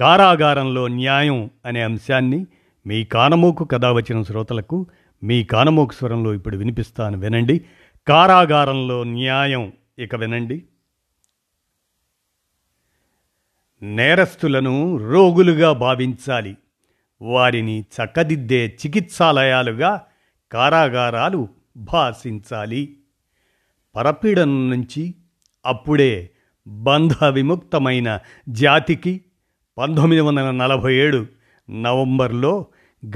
కారాగారంలో న్యాయం అనే అంశాన్ని మీ కానమోకు కథ వచ్చిన శ్రోతలకు మీ కానమోకు స్వరంలో ఇప్పుడు వినిపిస్తాను వినండి. కారాగారంలో న్యాయం ఇక వినండి. నేరస్తులను రోగులుగా భావించాలి. వారిని చక్కదిద్దే చికిత్సాలయాలుగా కారాగారాలు భాషించాలి. పరపీడనం నుంచి అప్పుడే బంధ విముక్తమైన జాతికి పంతొమ్మిది వందల నలభై ఏడు నవంబర్లో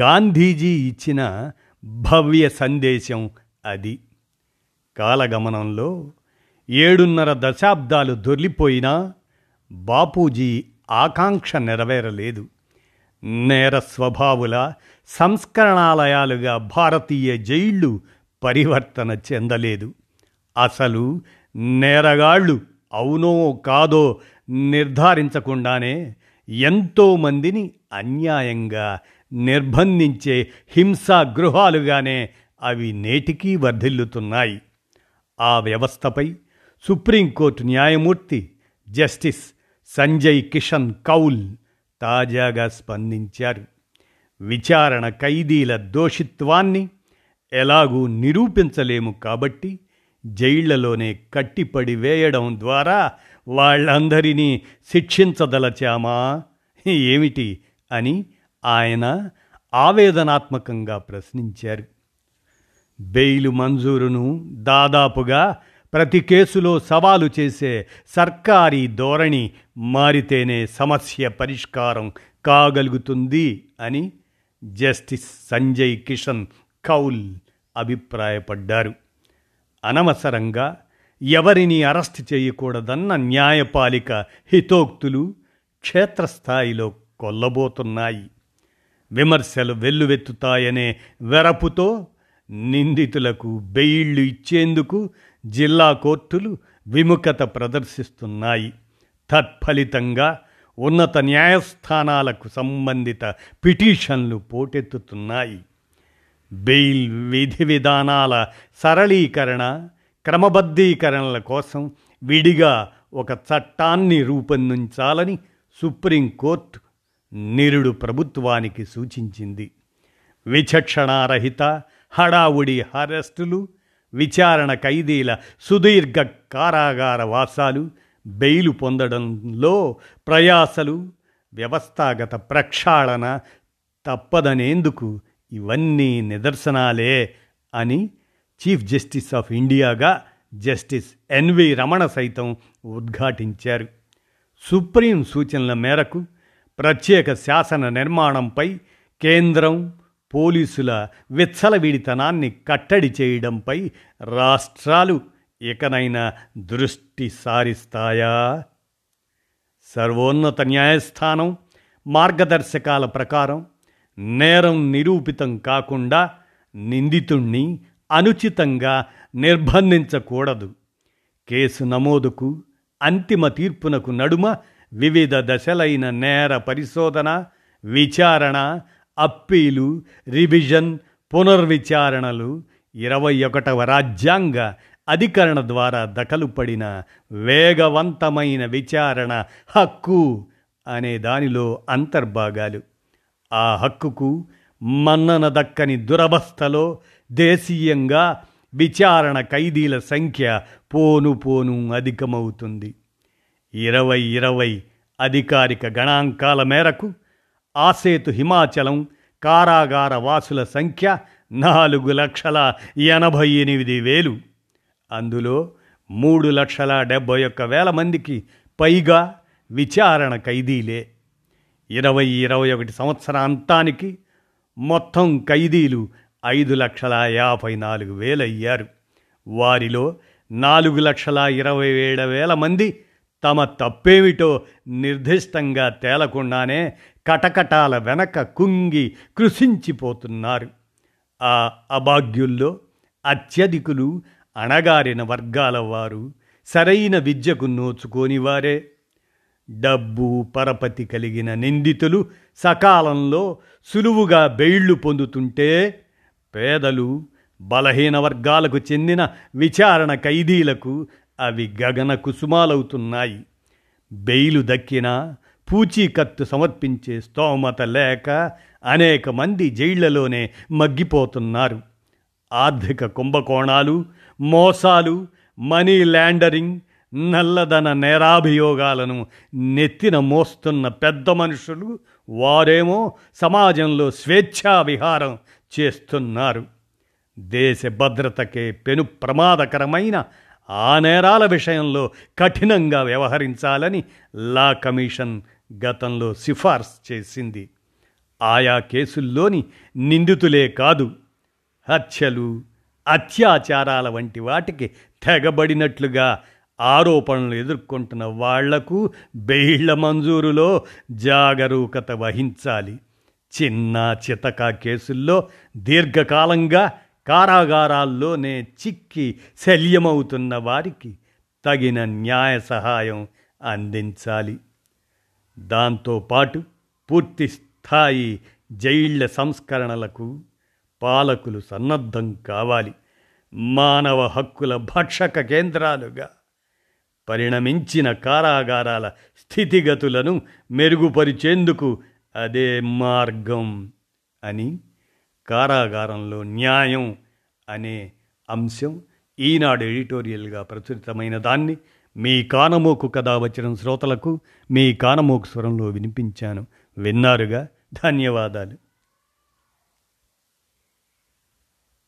గాంధీజీ ఇచ్చిన భవ్య సందేశం అది. కాలగమనంలో ఏడున్నర దశాబ్దాలు దొర్లిపోయినా బాపూజీ ఆకాంక్ష నెరవేరలేదు. నేర స్వభావుల సంస్కరణాలయాలుగా భారతీయ జైళ్ళు పరివర్తన చెందలేదు. అసలు నేరగాళ్ళు అవునో కాదో నిర్ధారించకుండానే ఎంతోమందిని అన్యాయంగా నిర్బంధించే హింసా గృహాలుగానే అవి నేటికీ వర్ధిల్లుతున్నాయి. ఆ వ్యవస్థపై సుప్రీంకోర్టు న్యాయమూర్తి జస్టిస్ సంజయ్ కిషన్ కౌల్ తాజాగా స్పందించారు. విచారణ ఖైదీల దోషిత్వాన్ని ఎలాగూ నిరూపించలేము కాబట్టి జైళ్ళలోనే కట్టిపడి వేయడం ద్వారా వాళ్ళందరినీ శిక్షించదలచామా? ఏమిటి అని ఆయన ఆవేదనాత్మకంగా ప్రశ్నించారు. బెయిలు మంజూరును దాదాపుగా ప్రతి కేసులో సవాలు చేసే సర్కారీ ధోరణి మారితేనే సమస్య పరిష్కారం కాగలుగుతుంది అని జస్టిస్ సంజయ్ కిషన్ కౌల్ అభిప్రాయపడ్డారు. అనవసరంగా ఎవరిని అరెస్ట్ చేయకూడదన్న న్యాయపాలిక హితోక్తులు క్షేత్రస్థాయిలో కొల్లబోతున్నాయి. విమర్శలు వెల్లువెత్తుతాయనే వెరపుతో నిందితులకు బెయిళ్ళు ఇచ్చేందుకు జిల్లా కోర్టులు విముఖత ప్రదర్శిస్తున్నాయి. తత్ఫలితంగా ఉన్నత న్యాయస్థానాలకు సంబంధిత పిటిషన్లు పోటెత్తుతున్నాయి. బెయిల్ విధి విధానాల సరళీకరణ క్రమబద్ధీకరణల కోసం విడిగా ఒక చట్టాన్ని రూపొందించాలని సుప్రీంకోర్టు నిరుడు ప్రభుత్వానికి సూచించింది. విచక్షణారహిత హడావుడి అరెస్టులు విచారణ ఖైదీల సుదీర్ఘ కారాగార వాసాలు బెయిలు పొందడంలో ప్రయాసలు వ్యవస్థాగత ప్రక్షాళన తప్పదనేందుకు ఇవన్నీ నిదర్శనాలే అని చీఫ్ జస్టిస్ ఆఫ్ ఇండియాగా జస్టిస్ ఎన్వి రమణ సైతం ఉద్ఘాటించారు. సుప్రీం సూచనల మేరకు ప్రత్యేక శాసన నిర్మాణంపై కేంద్రం పోలీసుల విచ్చలవిడితనాన్ని కట్టడి చేయడంపై రాష్ట్రాలు ఇకనైనా దృష్టి సారిస్తాయా? సర్వోన్నత న్యాయస్థానం మార్గదర్శకాల ప్రకారం నేరం నిరూపితం కాకుండా నిందితుణ్ణి అనుచితంగా నిర్బంధించకూడదు. కేసు నమోదుకు అంతిమ తీర్పునకు నడుమ వివిధ దశలైన నేర పరిశోధన విచారణ అప్పీలు రివిజన్ పునర్విచారణలు ఇరవై ఒకటవ రాజ్యాంగ అధికరణ ద్వారా దఖలుపడిన వేగవంతమైన విచారణ హక్కు అనే దానిలో అంతర్భాగాలు. ఆ హక్కుకు మన్నన దక్కని దురవస్థలో దేశీయంగా విచారణ ఖైదీల సంఖ్య పోను పోను అధికమవుతుంది. ఇరవై ఇరవై అధికారిక గణాంకాల మేరకు ఆసేతు హిమాచలం కారాగార వాసుల సంఖ్య నాలుగు లక్షల ఎనభై ఎనిమిది వేలు. అందులో మూడు లక్షల డెబ్భై ఒక్క వేల మందికి పైగా విచారణ ఖైదీలే. ఇరవై ఇరవై ఒకటి సంవత్సరాంతానికి మొత్తం ఖైదీలు ఐదు లక్షల యాభై నాలుగు వేలయ్యారు వారిలో నాలుగు లక్షల ఇరవై ఏడు వేల మంది తమ తప్పేమిటో నిర్దిష్టంగా తేలకుండానే కటకటాల వెనక కుంగి కృషించిపోతున్నారు ఆ అభాగ్యుల్లో అత్యధికులు అణగారిన వర్గాల వారు సరైన విద్యకు నోచుకోని వారే డబ్బు పరపతి కలిగిన నిందితులు సకాలంలో సులువుగా బెయిళ్ళు పొందుతుంటే పేదలు బలహీన వర్గాలకు చెందిన విచారణ ఖైదీలకు అవి గగన కుసుమాలవుతున్నాయి. బెయిలు దక్కినా పూచీకత్తు సమర్పించే స్తోమత లేక అనేక మంది జైళ్ళలోనే మగ్గిపోతున్నారు. ఆర్థిక కుంభకోణాలు మోసాలు మనీ ల్యాండరింగ్ నల్లధన నేరాభియోగాలను నెత్తిన మోస్తున్న పెద్ద మనుషులు వారేమో సమాజంలో స్వేచ్ఛా విహారం చేస్తున్నారు. దేశ భద్రతకే పెను ప్రమాదకరమైన ఆ నేరాల విషయంలో కఠినంగా వ్యవహరించాలని లా కమిషన్ గతంలో సిఫార్సు చేసింది. ఆయా కేసుల్లోని నిందితులే కాదు హత్యలు అత్యాచారాల వంటి వాటికి తెగబడినట్లుగా ఆరోపణలు ఎదుర్కొంటున్న వాళ్ళకు బెయిళ్ళ మంజూరులో జాగరూకత వహించాలి. చిన్న చితక కేసుల్లో దీర్ఘకాలంగా కారాగారాల్లోనే చిక్కి శల్యమవుతున్న వారికి తగిన న్యాయ సహాయం అందించాలి. దాంతోపాటు పూర్తి స్థాయి జైళ్ళ సంస్కరణలకు పాలకులు సన్నద్ధం కావాలి. మానవ హక్కుల భక్షక కేంద్రాలుగా పరిణమించిన కారాగారాల స్థితిగతులను మెరుగుపరిచేందుకు అదే మార్గం అని కారాగారంలో న్యాయం అనే అంశం ఈనాడు ఎడిటోరియల్గా ప్రచురితమైన దాన్ని మీ కానమోకు కథ వచ్చిన శ్రోతలకు మీ కానమోకు స్వరంలో వినిపించాను. విన్నారుగా? ధన్యవాదాలు.